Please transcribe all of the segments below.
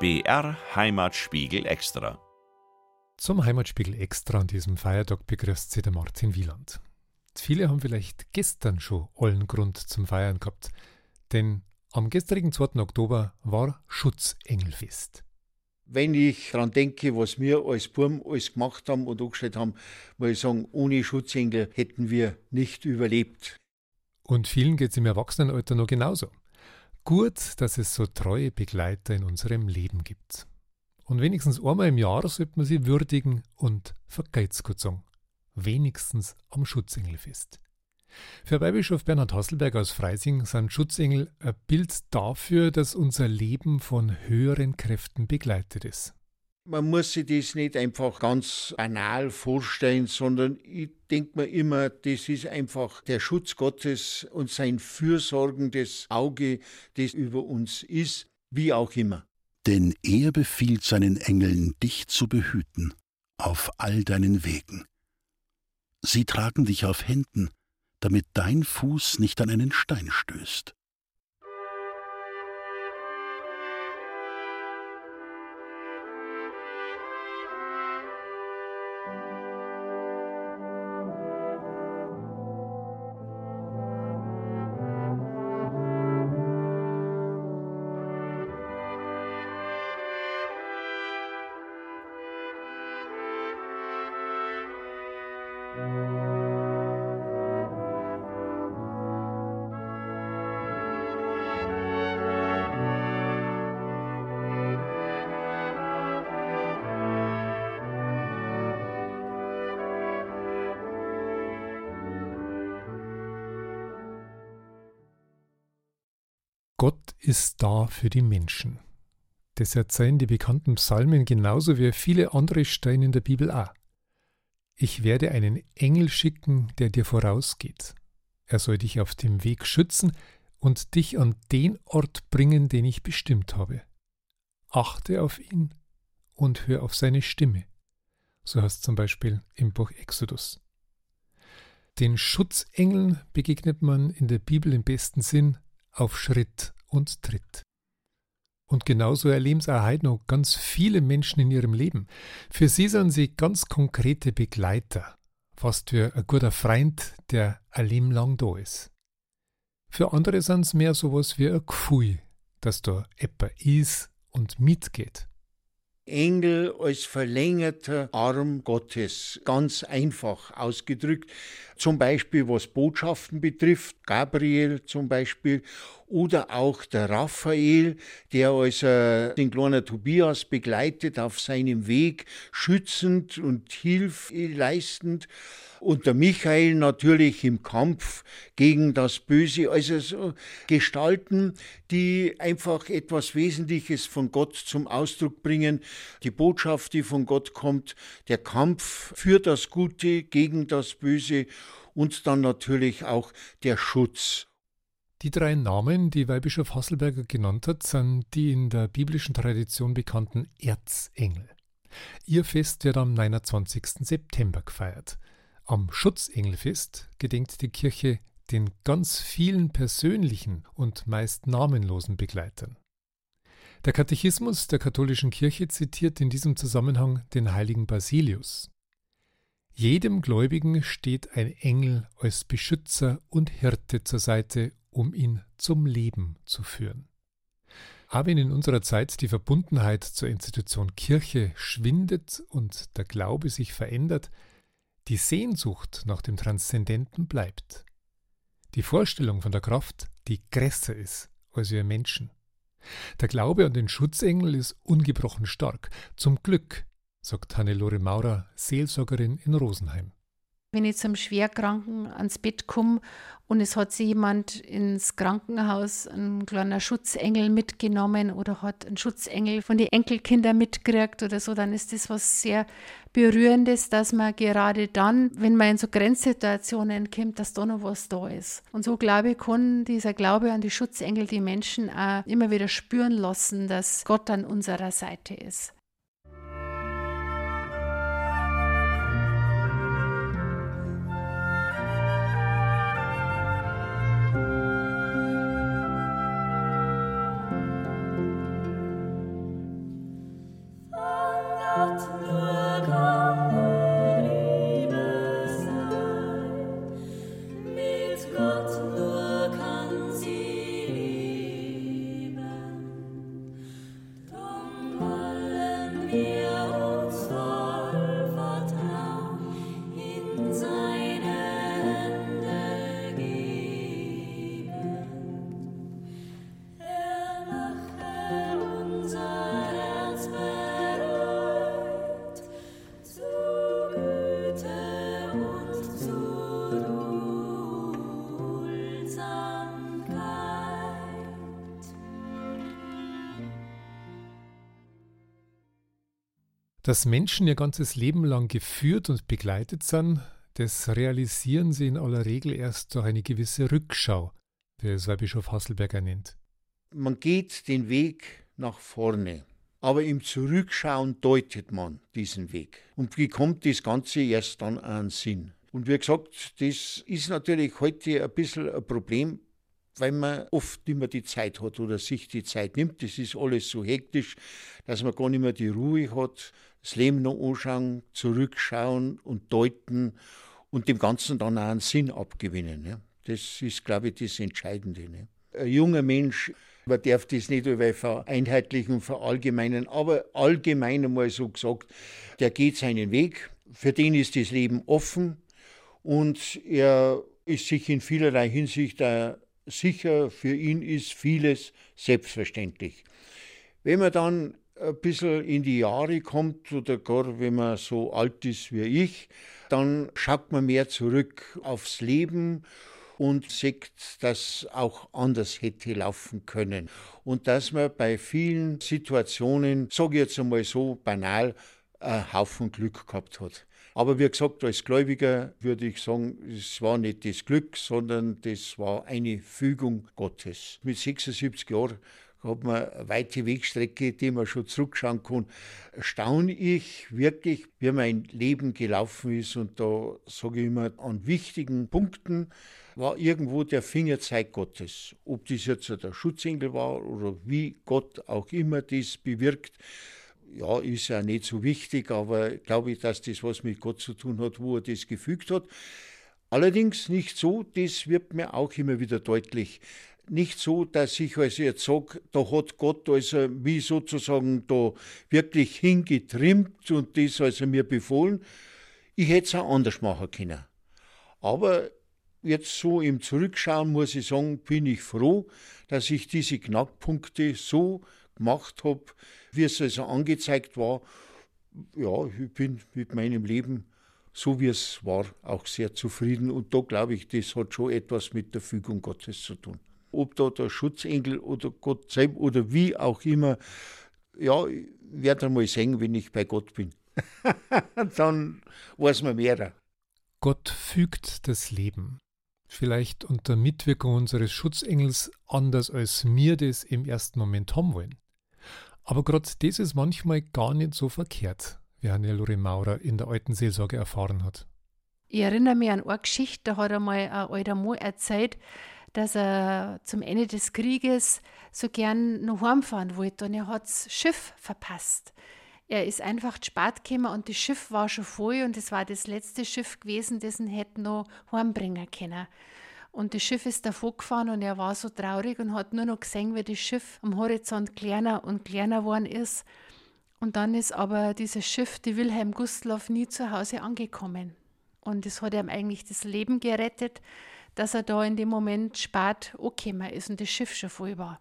BR Heimatspiegel Extra. Zum Heimatspiegel Extra an diesem Feiertag begrüßt Sie der Martin Wieland. Viele haben vielleicht gestern schon allen Grund zum Feiern gehabt, denn am gestrigen 2. Oktober war Schutzengelfest. Wenn ich daran denke, was wir als Burm alles gemacht haben und angestellt haben, muss ich sagen, ohne Schutzengel hätten wir nicht überlebt. Und vielen geht es im Erwachsenenalter noch genauso. Gut, dass es so treue Begleiter in unserem Leben gibt. Und wenigstens einmal im Jahr sollte man sie würdigen und sagen. Wenigstens am Schutzengelfest. Für Weihbischof Bernhard Hasselberg aus Freising sind Schutzengel ein Bild dafür, dass unser Leben von höheren Kräften begleitet ist. Man muss sich das nicht einfach ganz banal vorstellen, sondern ich denke mir immer, das ist einfach der Schutz Gottes und sein fürsorgendes Auge, das über uns ist, wie auch immer. Denn er befiehlt seinen Engeln, dich zu behüten auf all deinen Wegen. Sie tragen dich auf Händen, damit dein Fuß nicht an einen Stein stößt. Gott ist da für die Menschen. Das erzählen die bekannten Psalmen genauso wie viele andere Steine in der Bibel auch. Ich werde einen Engel schicken, der dir vorausgeht. Er soll dich auf dem Weg schützen und dich an den Ort bringen, den ich bestimmt habe. Achte auf ihn und hör auf seine Stimme. So heißt zum Beispiel im Buch Exodus. Den Schutzengeln begegnet man in der Bibel im besten Sinn auf Schritt und Tritt. Und genauso erleben es auch heute noch ganz viele Menschen in ihrem Leben. Für sie sind sie ganz konkrete Begleiter, fast wie ein guter Freund, der ein Leben lang da ist. Für andere sind es mehr sowas wie ein Gefühl, dass da etwas ist und mitgeht. Engel als verlängerter Arm Gottes, ganz einfach ausgedrückt. Zum Beispiel was Botschaften betrifft, Gabriel zum Beispiel, oder auch der Raphael, der als äh, den kleinen Tobias begleitet auf seinem Weg, schützend und Hilfe leistend und der Michael natürlich im Kampf gegen das Böse. Also so Gestalten, die einfach etwas Wesentliches von Gott zum Ausdruck bringen. Die Botschaft, die von Gott kommt, der Kampf für das Gute gegen das Böse und dann natürlich auch der Schutz. Die drei Namen, die Weihbischof Hasselberger genannt hat, sind die in der biblischen Tradition bekannten Erzengel. Ihr Fest wird am 29. September gefeiert. Am Schutzengelfest gedenkt die Kirche den ganz vielen persönlichen und meist namenlosen Begleitern. Der Katechismus der katholischen Kirche zitiert in diesem Zusammenhang den heiligen Basilius. Jedem Gläubigen steht ein Engel als Beschützer und Hirte zur Seite, um ihn zum Leben zu führen. Aber wenn in unserer Zeit die Verbundenheit zur Institution Kirche schwindet und der Glaube sich verändert, die Sehnsucht nach dem Transzendenten bleibt. Die Vorstellung von der Kraft, die größer ist als wir Menschen. Der Glaube an den Schutzengel ist ungebrochen stark. Zum Glück, sagt Hannelore Maurer, Seelsorgerin in Rosenheim wenn ich zum Schwerkranken ans Bett komme und es hat sich jemand ins Krankenhaus ein kleiner Schutzengel mitgenommen oder hat einen Schutzengel von den Enkelkindern mitgekriegt oder so, dann ist das was sehr Berührendes, dass man gerade dann, wenn man in so Grenzsituationen kommt, dass da noch was da ist. Und so glaube ich, kann dieser Glaube an die Schutzengel die Menschen auch immer wieder spüren lassen, dass Gott an unserer Seite ist. Dass Menschen ihr ganzes Leben lang geführt und begleitet sind, das realisieren sie in aller Regel erst durch eine gewisse Rückschau, wie es Weihbischof Hasselberger nennt. Man geht den Weg nach vorne, aber im Zurückschauen deutet man diesen Weg und bekommt das Ganze erst dann einen Sinn. Und wie gesagt, das ist natürlich heute ein bisschen ein Problem, weil man oft nicht mehr die Zeit hat oder sich die Zeit nimmt. Das ist alles so hektisch, dass man gar nicht mehr die Ruhe hat, das Leben noch anschauen, zurückschauen und deuten und dem Ganzen dann auch einen Sinn abgewinnen. Ja. Das ist, glaube ich, das Entscheidende. Ne. Ein junger Mensch, man darf das nicht vereinheitlichen und verallgemeinern, aber allgemein einmal so gesagt, der geht seinen Weg, für den ist das Leben offen und er ist sich in vielerlei Hinsicht sicher, für ihn ist vieles selbstverständlich. Wenn man dann ein bisschen in die Jahre kommt oder gar wenn man so alt ist wie ich, dann schaut man mehr zurück aufs Leben und sieht, dass auch anders hätte laufen können. Und dass man bei vielen Situationen, sage ich jetzt einmal so banal, einen Haufen Glück gehabt hat. Aber wie gesagt, als Gläubiger würde ich sagen, es war nicht das Glück, sondern das war eine Fügung Gottes. Mit 76 Jahren hat man eine weite Wegstrecke, die man schon zurückschauen kann, staune ich wirklich, wie mein Leben gelaufen ist. Und da sage ich immer, an wichtigen Punkten war irgendwo der Fingerzeig Gottes. Ob das jetzt der Schutzengel war oder wie Gott auch immer das bewirkt, ja, ist ja nicht so wichtig, aber glaube ich, dass das was mit Gott zu tun hat, wo er das gefügt hat. Allerdings nicht so, das wird mir auch immer wieder deutlich, nicht so, dass ich also jetzt sage, da hat Gott also wie sozusagen da wirklich hingetrimmt und das also mir befohlen. Ich hätte es auch anders machen können. Aber jetzt so im Zurückschauen muss ich sagen, bin ich froh, dass ich diese Knackpunkte so gemacht habe, wie es also angezeigt war. Ja, ich bin mit meinem Leben, so wie es war, auch sehr zufrieden. Und da glaube ich, das hat schon etwas mit der Fügung Gottes zu tun ob da der Schutzengel oder Gott selbst oder wie auch immer, ja, ich werde einmal sehen, wenn ich bei Gott bin. Dann weiß man mehr. Gott fügt das Leben. Vielleicht unter Mitwirkung unseres Schutzengels anders als wir das im ersten Moment haben wollen. Aber gerade das ist manchmal gar nicht so verkehrt, wie Hannelore Maurer in der alten Seelsorge erfahren hat. Ich erinnere mich an eine Geschichte, da hat einmal ein alter Mann erzählt, dass er zum Ende des Krieges so gern noch heimfahren wollte und er hat das Schiff verpasst. Er ist einfach zu spät gekommen und das Schiff war schon voll und es war das letzte Schiff gewesen, dessen hätte noch heimbringen können. Und das Schiff ist davor gefahren und er war so traurig und hat nur noch gesehen, wie das Schiff am Horizont kleiner und kleiner geworden ist. Und dann ist aber dieses Schiff, die Wilhelm Gustloff, nie zu Hause angekommen. Und es hat ihm eigentlich das Leben gerettet, dass er da in dem Moment spät angekommen ist und das Schiff schon voll war.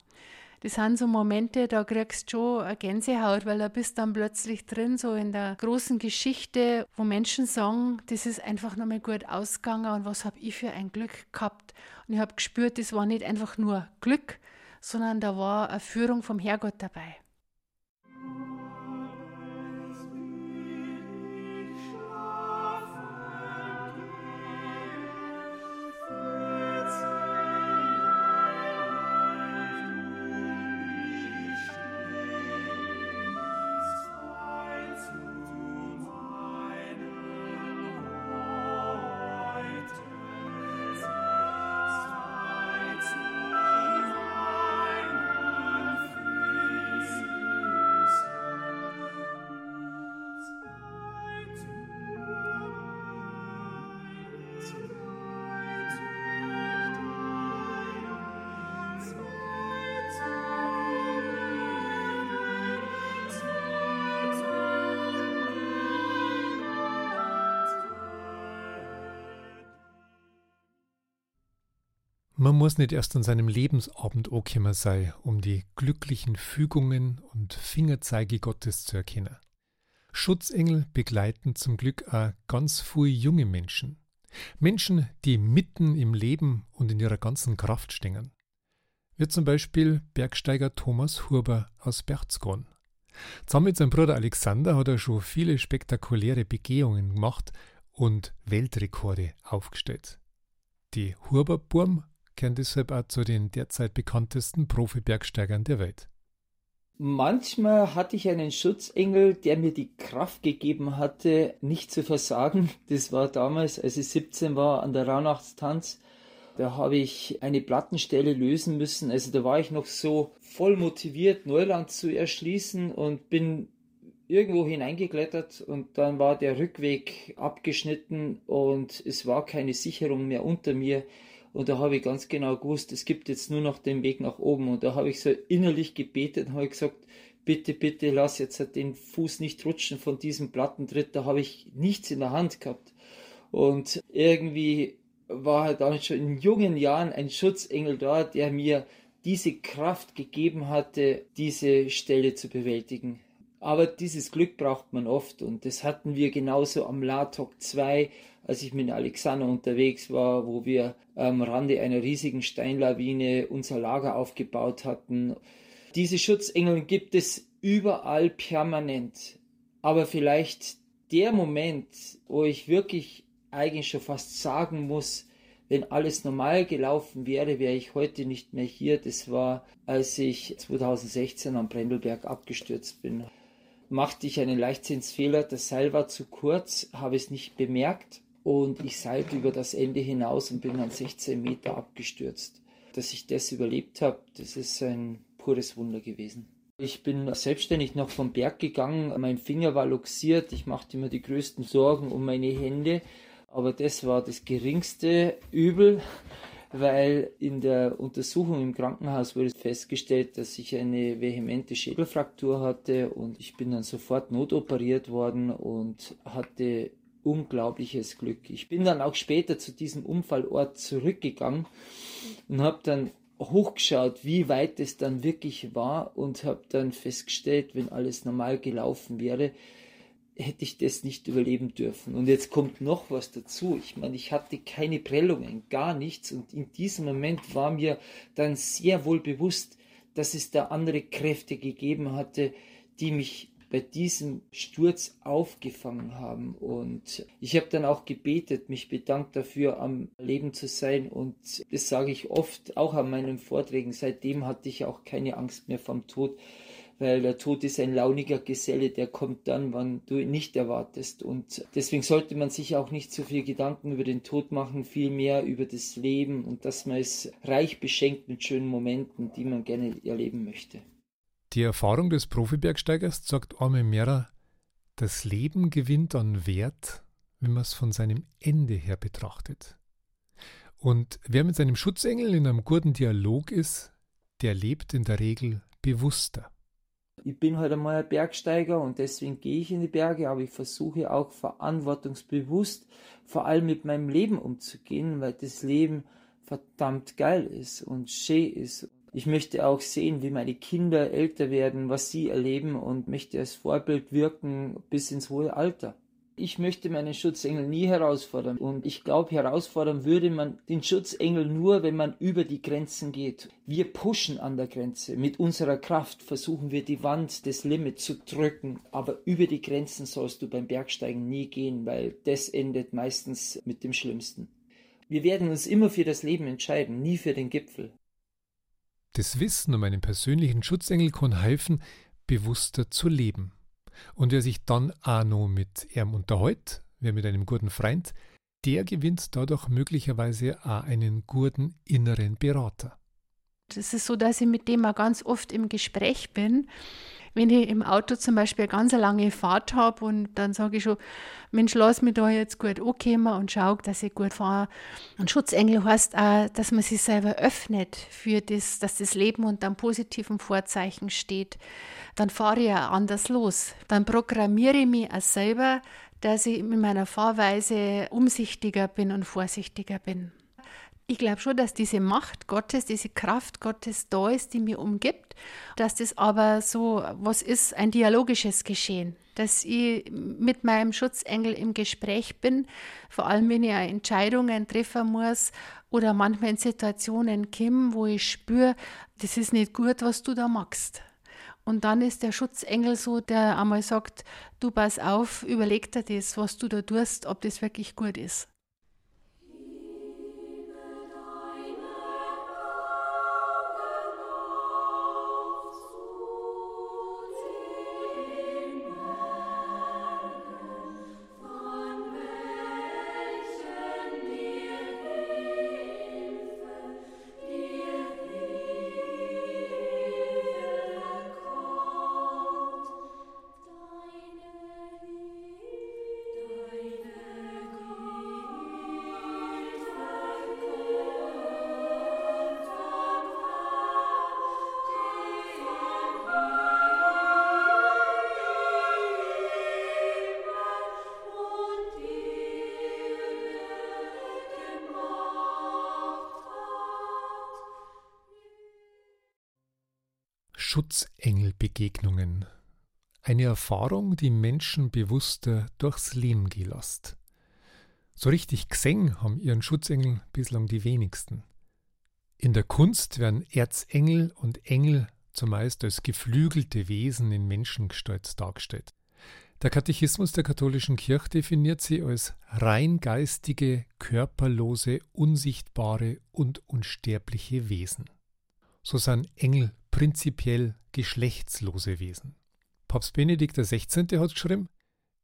Das sind so Momente, da kriegst du schon eine Gänsehaut, weil da bist dann plötzlich drin, so in der großen Geschichte, wo Menschen sagen, das ist einfach nochmal gut ausgegangen und was habe ich für ein Glück gehabt. Und ich habe gespürt, das war nicht einfach nur Glück, sondern da war eine Führung vom Herrgott dabei. Man muss nicht erst an seinem Lebensabend angekommen sein, um die glücklichen Fügungen und Fingerzeige Gottes zu erkennen. Schutzengel begleiten zum Glück auch ganz viele junge Menschen. Menschen, die mitten im Leben und in ihrer ganzen Kraft stehen. Wie zum Beispiel Bergsteiger Thomas Huber aus Berchtesgaden. Zusammen mit seinem Bruder Alexander hat er schon viele spektakuläre Begehungen gemacht und Weltrekorde aufgestellt. Die Huberburm gehören deshalb auch zu den derzeit bekanntesten Profi-Bergsteigern der Welt. Manchmal hatte ich einen Schutzengel, der mir die Kraft gegeben hatte, nicht zu versagen. Das war damals, als ich 17 war, an der Rauhnachtstanz. Da habe ich eine Plattenstelle lösen müssen. Also da war ich noch so voll motiviert, Neuland zu erschließen und bin irgendwo hineingeklettert und dann war der Rückweg abgeschnitten und es war keine Sicherung mehr unter mir. Und da habe ich ganz genau gewusst, es gibt jetzt nur noch den Weg nach oben. Und da habe ich so innerlich gebetet und habe gesagt, bitte, bitte lass jetzt den Fuß nicht rutschen von diesem Plattentritt. Da habe ich nichts in der Hand gehabt. Und irgendwie war halt dann schon in jungen Jahren ein Schutzengel da, der mir diese Kraft gegeben hatte, diese Stelle zu bewältigen. Aber dieses Glück braucht man oft und das hatten wir genauso am Latok 2, als ich mit Alexander unterwegs war, wo wir am Rande einer riesigen Steinlawine unser Lager aufgebaut hatten. Diese Schutzengel gibt es überall permanent. Aber vielleicht der Moment, wo ich wirklich eigentlich schon fast sagen muss, wenn alles normal gelaufen wäre, wäre ich heute nicht mehr hier. Das war, als ich 2016 am Brendelberg abgestürzt bin. Machte ich einen Leichtsinnsfehler, das Seil war zu kurz, habe es nicht bemerkt. Und ich seilte über das Ende hinaus und bin dann 16 Meter abgestürzt. Dass ich das überlebt habe, das ist ein pures Wunder gewesen. Ich bin selbstständig noch vom Berg gegangen, mein Finger war luxiert, ich machte mir die größten Sorgen um meine Hände, aber das war das geringste Übel, weil in der Untersuchung im Krankenhaus wurde festgestellt, dass ich eine vehemente Schädelfraktur hatte und ich bin dann sofort notoperiert worden und hatte unglaubliches Glück. Ich bin dann auch später zu diesem Unfallort zurückgegangen und habe dann hochgeschaut, wie weit es dann wirklich war und habe dann festgestellt, wenn alles normal gelaufen wäre, hätte ich das nicht überleben dürfen. Und jetzt kommt noch was dazu. Ich meine, ich hatte keine Prellungen, gar nichts. Und in diesem Moment war mir dann sehr wohl bewusst, dass es da andere Kräfte gegeben hatte, die mich bei diesem Sturz aufgefangen haben. Und ich habe dann auch gebetet, mich bedankt dafür, am Leben zu sein. Und das sage ich oft, auch an meinen Vorträgen. Seitdem hatte ich auch keine Angst mehr vom Tod weil der Tod ist ein launiger Geselle, der kommt dann, wann du ihn nicht erwartest. Und deswegen sollte man sich auch nicht so viel Gedanken über den Tod machen, vielmehr über das Leben und dass man es reich beschenkt mit schönen Momenten, die man gerne erleben möchte. Die Erfahrung des Profibergsteigers sagt einmal mehrer, das Leben gewinnt an Wert, wenn man es von seinem Ende her betrachtet. Und wer mit seinem Schutzengel in einem guten Dialog ist, der lebt in der Regel bewusster. Ich bin halt einmal ein Bergsteiger und deswegen gehe ich in die Berge, aber ich versuche auch verantwortungsbewusst vor allem mit meinem Leben umzugehen, weil das Leben verdammt geil ist und schön ist. Ich möchte auch sehen, wie meine Kinder älter werden, was sie erleben und möchte als Vorbild wirken bis ins hohe Alter. Ich möchte meinen Schutzengel nie herausfordern und ich glaube, herausfordern würde man den Schutzengel nur, wenn man über die Grenzen geht. Wir pushen an der Grenze. Mit unserer Kraft versuchen wir die Wand des Limits zu drücken, aber über die Grenzen sollst du beim Bergsteigen nie gehen, weil das endet meistens mit dem Schlimmsten. Wir werden uns immer für das Leben entscheiden, nie für den Gipfel. Das Wissen um einen persönlichen Schutzengel kann helfen, bewusster zu leben. Und wer sich dann auch noch mit ihm unterhält, wer mit einem guten Freund, der gewinnt dadurch möglicherweise auch einen guten inneren Berater. Es ist so, dass ich mit dem auch ganz oft im Gespräch bin wenn ich im Auto zum Beispiel eine ganz lange Fahrt habe und dann sage ich schon, Mensch, lass mich da jetzt gut ankommen und schau, dass ich gut fahre. Und Schutzengel heißt auch, dass man sich selber öffnet für das, dass das Leben unter einem positiven Vorzeichen steht. Dann fahre ich ja anders los. Dann programmiere ich mich auch selber, dass ich mit meiner Fahrweise umsichtiger bin und vorsichtiger bin. Ich glaube schon, dass diese Macht Gottes, diese Kraft Gottes da ist, die mir umgibt, dass das aber so was ist, ein dialogisches Geschehen, dass ich mit meinem Schutzengel im Gespräch bin, vor allem wenn ich Entscheidungen treffen muss oder manchmal in Situationen komme, wo ich spüre, das ist nicht gut, was du da machst. Und dann ist der Schutzengel so, der einmal sagt, du pass auf, überleg dir das, was du da tust, ob das wirklich gut ist. Schutzengelbegegnungen. Eine Erfahrung, die Menschen bewusster durchs Leben gelasst. So richtig gesehen haben ihren Schutzengel bislang die wenigsten. In der Kunst werden Erzengel und Engel zumeist als geflügelte Wesen in Menschengestalt dargestellt. Der Katechismus der katholischen Kirche definiert sie als rein geistige, körperlose, unsichtbare und unsterbliche Wesen. So sind Engel prinzipiell geschlechtslose Wesen. Papst Benedikt XVI. hat geschrieben,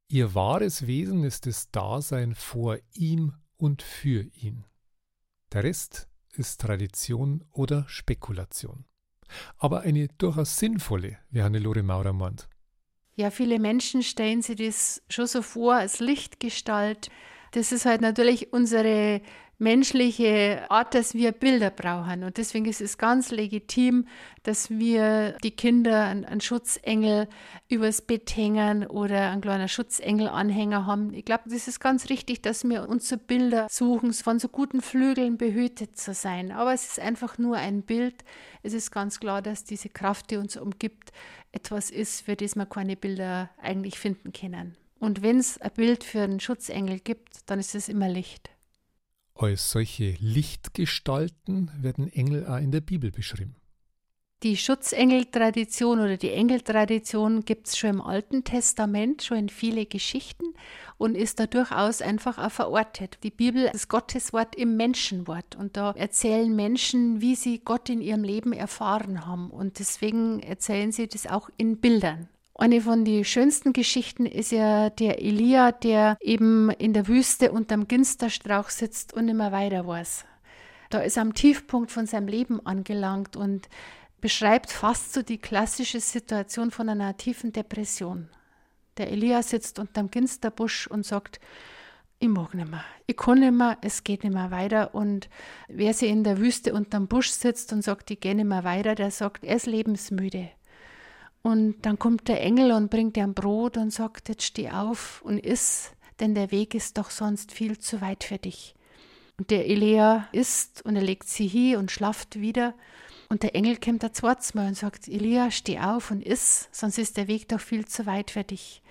Ihr wahres Wesen ist das Dasein vor ihm und für ihn. Der Rest ist Tradition oder Spekulation. Aber eine durchaus sinnvolle, wie Hannelore Maurer meint. Ja, viele Menschen stellen sich das schon so vor als Lichtgestalt. Das ist halt natürlich unsere menschliche Art, dass wir Bilder brauchen. Und deswegen ist es ganz legitim, dass wir die Kinder einen, Schutzengel übers Bett hängen oder einen kleinen Schutzengelanhänger haben. Ich glaube, das ist ganz richtig, dass wir unsere Bilder suchen, von so guten Flügeln behütet zu sein. Aber es ist einfach nur ein Bild. Es ist ganz klar, dass diese Kraft, die uns umgibt, etwas ist, für das wir keine Bilder eigentlich finden können. Und wenn es ein Bild für einen Schutzengel gibt, dann ist es immer Licht. Als solche Lichtgestalten werden Engel auch in der Bibel beschrieben. Die Schutzengeltradition oder die Engeltradition gibt es schon im Alten Testament, schon in viele Geschichten und ist da durchaus einfach auch verortet. Die Bibel ist Gottes Wort im Menschenwort und da erzählen Menschen, wie sie Gott in ihrem Leben erfahren haben und deswegen erzählen sie das auch in Bildern. Eine von den schönsten Geschichten ist ja der Elia, der eben in der Wüste unterm Ginsterstrauch sitzt und immer weiter weiß. Da ist er am Tiefpunkt von seinem Leben angelangt und beschreibt fast so die klassische Situation von einer tiefen Depression. Der Elia sitzt unterm Ginsterbusch und sagt, ich mag nicht mehr, ich kann nicht mehr, es geht nicht mehr weiter. Und wer sie in der Wüste unterm Busch sitzt und sagt, ich gehe nicht mehr weiter, der sagt, er ist lebensmüde. Und dann kommt der Engel und bringt ihm Brot und sagt, jetzt steh auf und iss, denn der Weg ist doch sonst viel zu weit für dich. Und der Elia isst und er legt sie hin und schlaft wieder. Und der Engel kommt da zweites Mal und sagt, Elia, steh auf und iss, sonst ist der Weg doch viel zu weit für dich.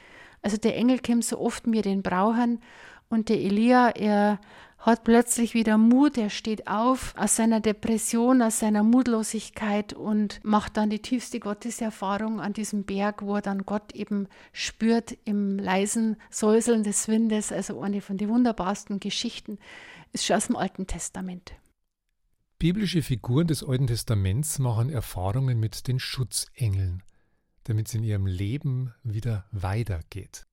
Also der Engel kommt so oft mir den brauchen und der Elia, er hat plötzlich wieder Mut, er steht auf aus seiner Depression, aus seiner Mutlosigkeit und macht dann die tiefste Gotteserfahrung an diesem Berg, wo er dann Gott eben spürt im leisen Säuseln des Windes. Also eine von den wunderbarsten Geschichten ist schon aus dem Alten Testament. Biblische Figuren des Alten Testaments machen Erfahrungen mit den Schutzengeln, damit es in ihrem Leben wieder weitergeht.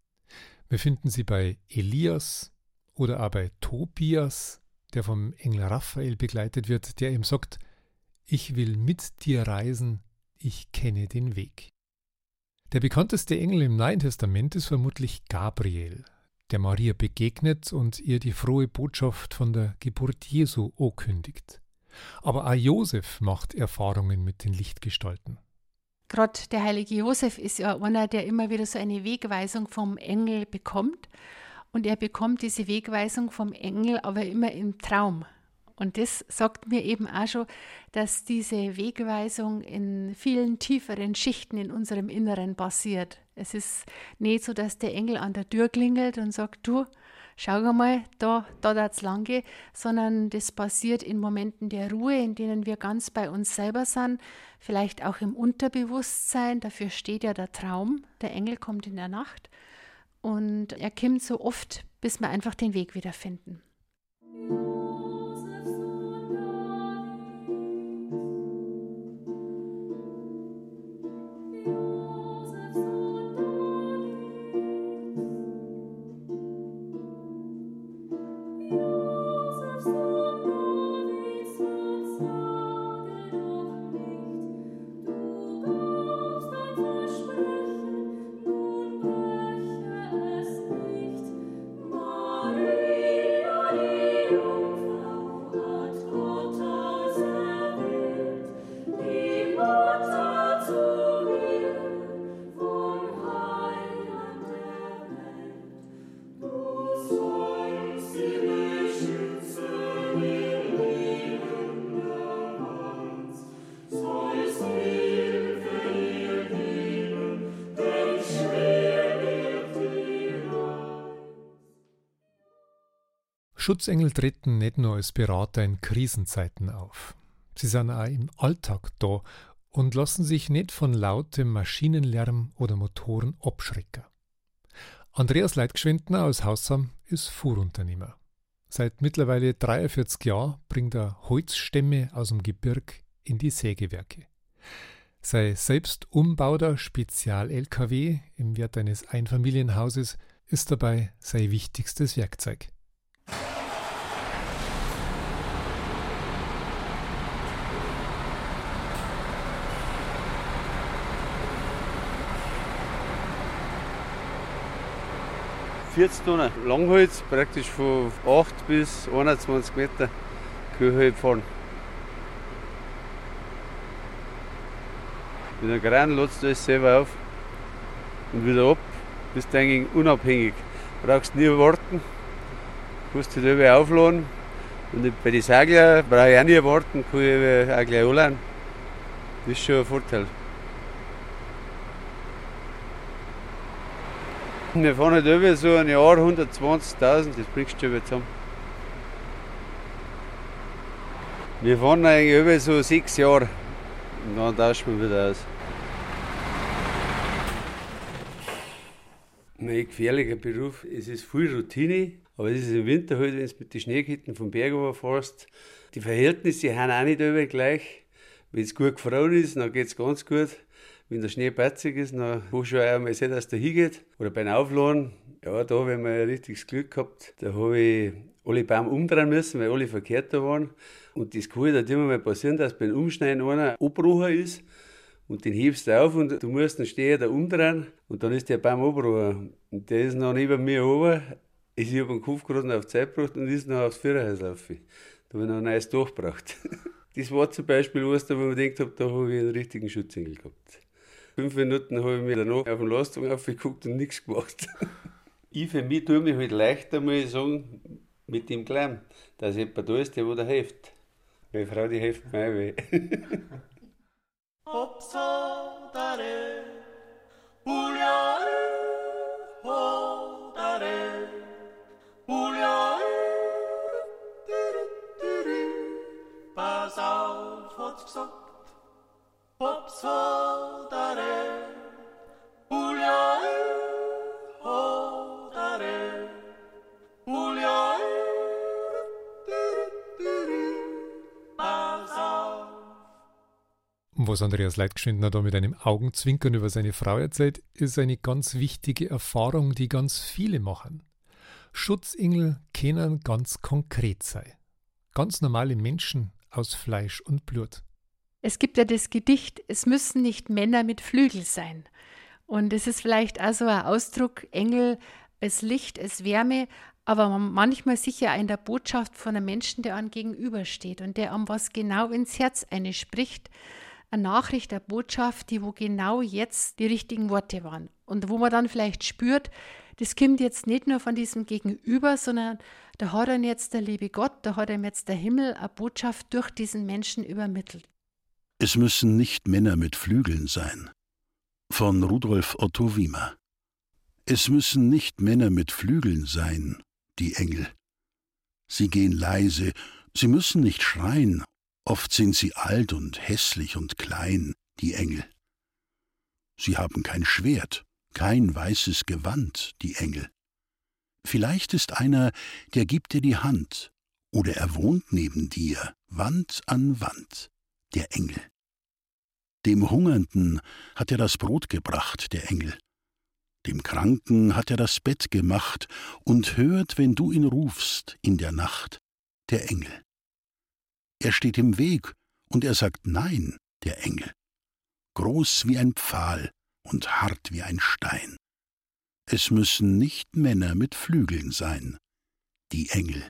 Wir finden sie bei Elias, oder bei Tobias, der vom Engel Raphael begleitet wird, der ihm sagt, ich will mit dir reisen, ich kenne den Weg. Der bekannteste Engel im Neuen Testament ist vermutlich Gabriel, der Maria begegnet und ihr die frohe Botschaft von der Geburt Jesu ankündigt. Aber auch Josef macht Erfahrungen mit den Lichtgestalten. Gerade der heilige Josef ist ja einer, der immer wieder so eine Wegweisung vom Engel bekommt und er bekommt diese Wegweisung vom Engel, aber immer im Traum. Und das sagt mir eben auch schon, dass diese Wegweisung in vielen tieferen Schichten in unserem Inneren passiert. Es ist nicht so, dass der Engel an der Tür klingelt und sagt, du, schau mal, da, da es lang gehen, sondern das passiert in Momenten der Ruhe, in denen wir ganz bei uns selber sind, vielleicht auch im Unterbewusstsein, dafür steht ja der Traum, der Engel kommt in der Nacht und er kommt so oft, bis wir einfach den Weg wiederfinden. Schutzengel treten nicht nur als Berater in Krisenzeiten auf. Sie sind auch im Alltag da und lassen sich nicht von lautem Maschinenlärm oder Motoren abschrecken. Andreas Leitgeschwindner aus Hausham ist Fuhrunternehmer. Seit mittlerweile 43 Jahren bringt er Holzstämme aus dem Gebirg in die Sägewerke. Sein selbst umbauter Spezial-LKW im Wert eines Einfamilienhauses ist dabei sein wichtigstes Werkzeug. 40 Tonnen Langholz, praktisch von 8 bis 21 Meter Kühe fahren. Mit einem Kran lädst du alles selber auf und wieder ab. Bist eigentlich unabhängig. Brauchst nie warten, kannst dich selber aufladen. Und bei den Segler brauche ich auch nie warten, kann ich auch gleich anladen. Das ist schon ein Vorteil. Wir fahren halt über so ein Jahr 120.000, das bringst du schon zusammen. Wir fahren eigentlich über so sechs Jahre und dann tauschen wir wieder aus. Mein gefährlicher Beruf, es ist viel Routine, aber es ist im Winter halt, wenn du mit den Schneekitten vom Berg fährst. Die Verhältnisse haben auch nicht immer gleich. Wenn es gut gefroren ist, dann geht es ganz gut. Wenn der Schnee batzig ist, dann musst du auch einmal sehen, dass der hingeht. Oder beim Aufladen, ja, da habe ich mal richtiges Glück gehabt. Da habe ich alle Baum umdrehen müssen, weil alle verkehrt da waren. Und das kann halt immer mal passieren, dass beim Umschneiden einer Abbrucher ist und den hebst du auf und du musst den Steher da umdrehen und dann ist der Baum abbruchen. Und der ist noch neben mir oben. Ich habe den Kopf gerade auf die Zeit gebracht und ist noch aufs Führerhaus rauf. Da habe ich noch ein neues Dach gebraucht. Das war zum Beispiel was, wo ich gedacht habe, da habe ich einen richtigen Schutzengel gehabt. Fünf Minuten habe ich mir danach auf den Lastung aufgeguckt und nichts gemacht. ich für mich tue mich halt leichter, muss ich sagen, mit dem Kleinen, dass jemand da ist, der wo da hilft. Meine Frau, die hilft mir weh. Pass auf, hat's gesagt. Hops hodare, Julia hodare, Julia Was Andreas Leitgeschwindner da mit einem Augenzwinkern über seine Frau erzählt, ist eine ganz wichtige Erfahrung, die ganz viele machen. Schutzengel können ganz konkret sein. Ganz normale Menschen aus Fleisch und Blut. Es gibt ja das Gedicht, es müssen nicht Männer mit Flügel sein. Und es ist vielleicht also ein Ausdruck, Engel als Licht, als Wärme, aber manchmal sicher in der Botschaft von einem Menschen, der einem gegenübersteht und der einem was genau ins Herz eine spricht. Eine Nachricht, eine Botschaft, die wo genau jetzt die richtigen Worte waren. Und wo man dann vielleicht spürt, das kommt jetzt nicht nur von diesem Gegenüber, sondern da hat ihm jetzt der liebe Gott, da hat ihm jetzt der Himmel eine Botschaft durch diesen Menschen übermittelt. Es müssen nicht Männer mit Flügeln sein. Von Rudolf Otto Wiemer. Es müssen nicht Männer mit Flügeln sein, die Engel. Sie gehen leise, sie müssen nicht schreien, oft sind sie alt und hässlich und klein, die Engel. Sie haben kein Schwert, kein weißes Gewand, die Engel. Vielleicht ist einer, der gibt dir die Hand, oder er wohnt neben dir, Wand an Wand, der Engel. Dem Hungernden hat er das Brot gebracht, der Engel. Dem Kranken hat er das Bett gemacht und hört, wenn du ihn rufst in der Nacht, der Engel. Er steht im Weg und er sagt Nein, der Engel. Groß wie ein Pfahl und hart wie ein Stein. Es müssen nicht Männer mit Flügeln sein, die Engel.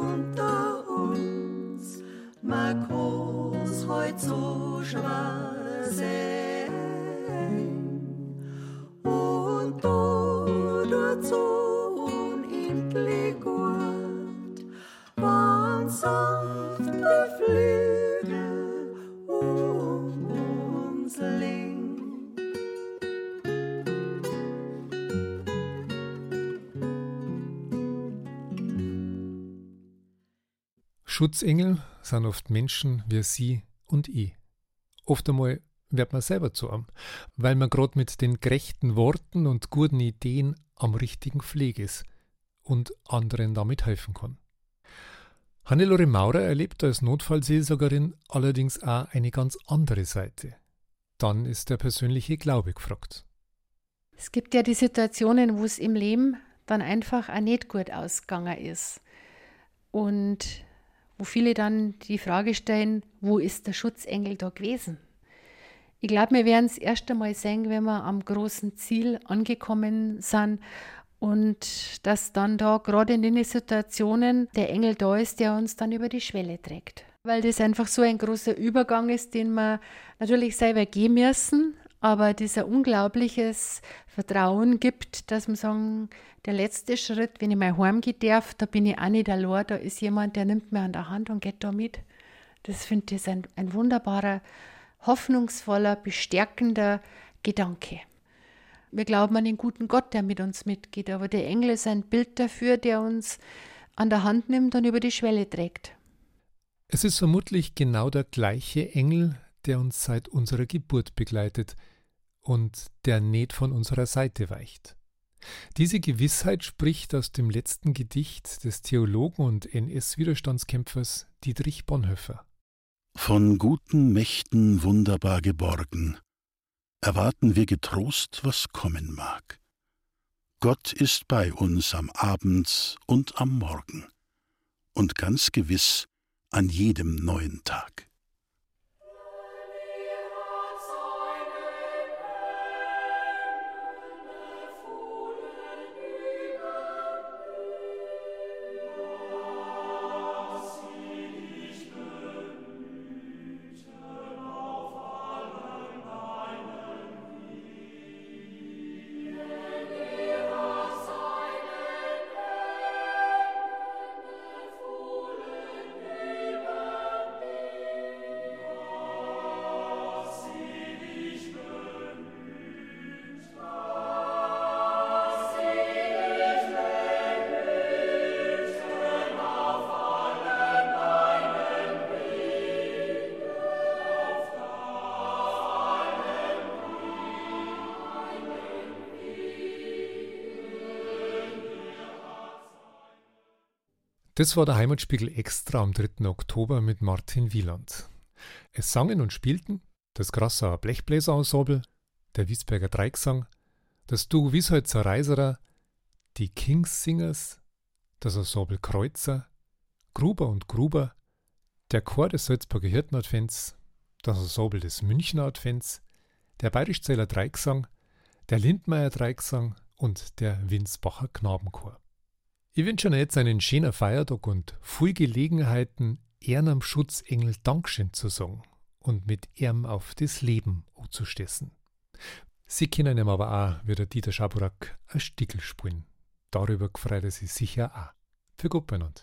Unter uns, mag groß heut so schwer sein. Schutzengel sind oft Menschen wie Sie und ich. Oft einmal wird man selber zu einem, weil man gerade mit den gerechten Worten und guten Ideen am richtigen Pfleg ist und anderen damit helfen kann. Hannelore Maurer erlebt als Notfallseelsorgerin allerdings auch eine ganz andere Seite. Dann ist der persönliche Glaube gefragt. Es gibt ja die Situationen, wo es im Leben dann einfach auch nicht gut ausgegangen ist. Und wo viele dann die Frage stellen, wo ist der Schutzengel da gewesen? Ich glaube, wir werden es erst einmal sehen, wenn wir am großen Ziel angekommen sind und dass dann da gerade in den Situationen der Engel da ist, der uns dann über die Schwelle trägt. Weil das einfach so ein großer Übergang ist, den wir natürlich selber gehen müssen, aber dieser unglaubliches Vertrauen gibt, dass man sagen, der letzte Schritt, wenn ich mal heimgehen darf, da bin ich auch nicht allein, da ist jemand, der nimmt mir an der Hand und geht da mit. Das finde ich ein, ein wunderbarer, hoffnungsvoller, bestärkender Gedanke. Wir glauben an den guten Gott, der mit uns mitgeht, aber der Engel ist ein Bild dafür, der uns an der Hand nimmt und über die Schwelle trägt. Es ist vermutlich genau der gleiche Engel, der uns seit unserer Geburt begleitet und der nicht von unserer Seite weicht. Diese Gewissheit spricht aus dem letzten Gedicht des Theologen und NS-Widerstandskämpfers Dietrich Bonhoeffer. Von guten Mächten wunderbar geborgen, erwarten wir getrost, was kommen mag. Gott ist bei uns am Abend und am Morgen und ganz gewiss an jedem neuen Tag. Das war der Heimatspiegel Extra am 3. Oktober mit Martin Wieland. Es sangen und spielten das Grassauer Blechbläserensemble, der Wiesberger Dreigesang, das Duo Wiesholzer Reiserer, die Kings Singers, das Ensemble Kreuzer, Gruber und Gruber, der Chor des Salzburger Hirtenadvents, das Ensemble des Münchner Advents, der Bayerischzähler Dreigesang, der Lindmeier Dreigesang und der Winsbacher Knabenchor. Ich wünsche euch jetzt einen schönen Feiertag und viel Gelegenheiten, Ehren Schutzengel Dankeschön zu sagen und mit ihm auf das Leben anzustessen. Sie können ihm aber auch, wie der Dieter Schaburak, ein Stickel spielen. Darüber freut er sich sicher auch. Für Gott beieinander.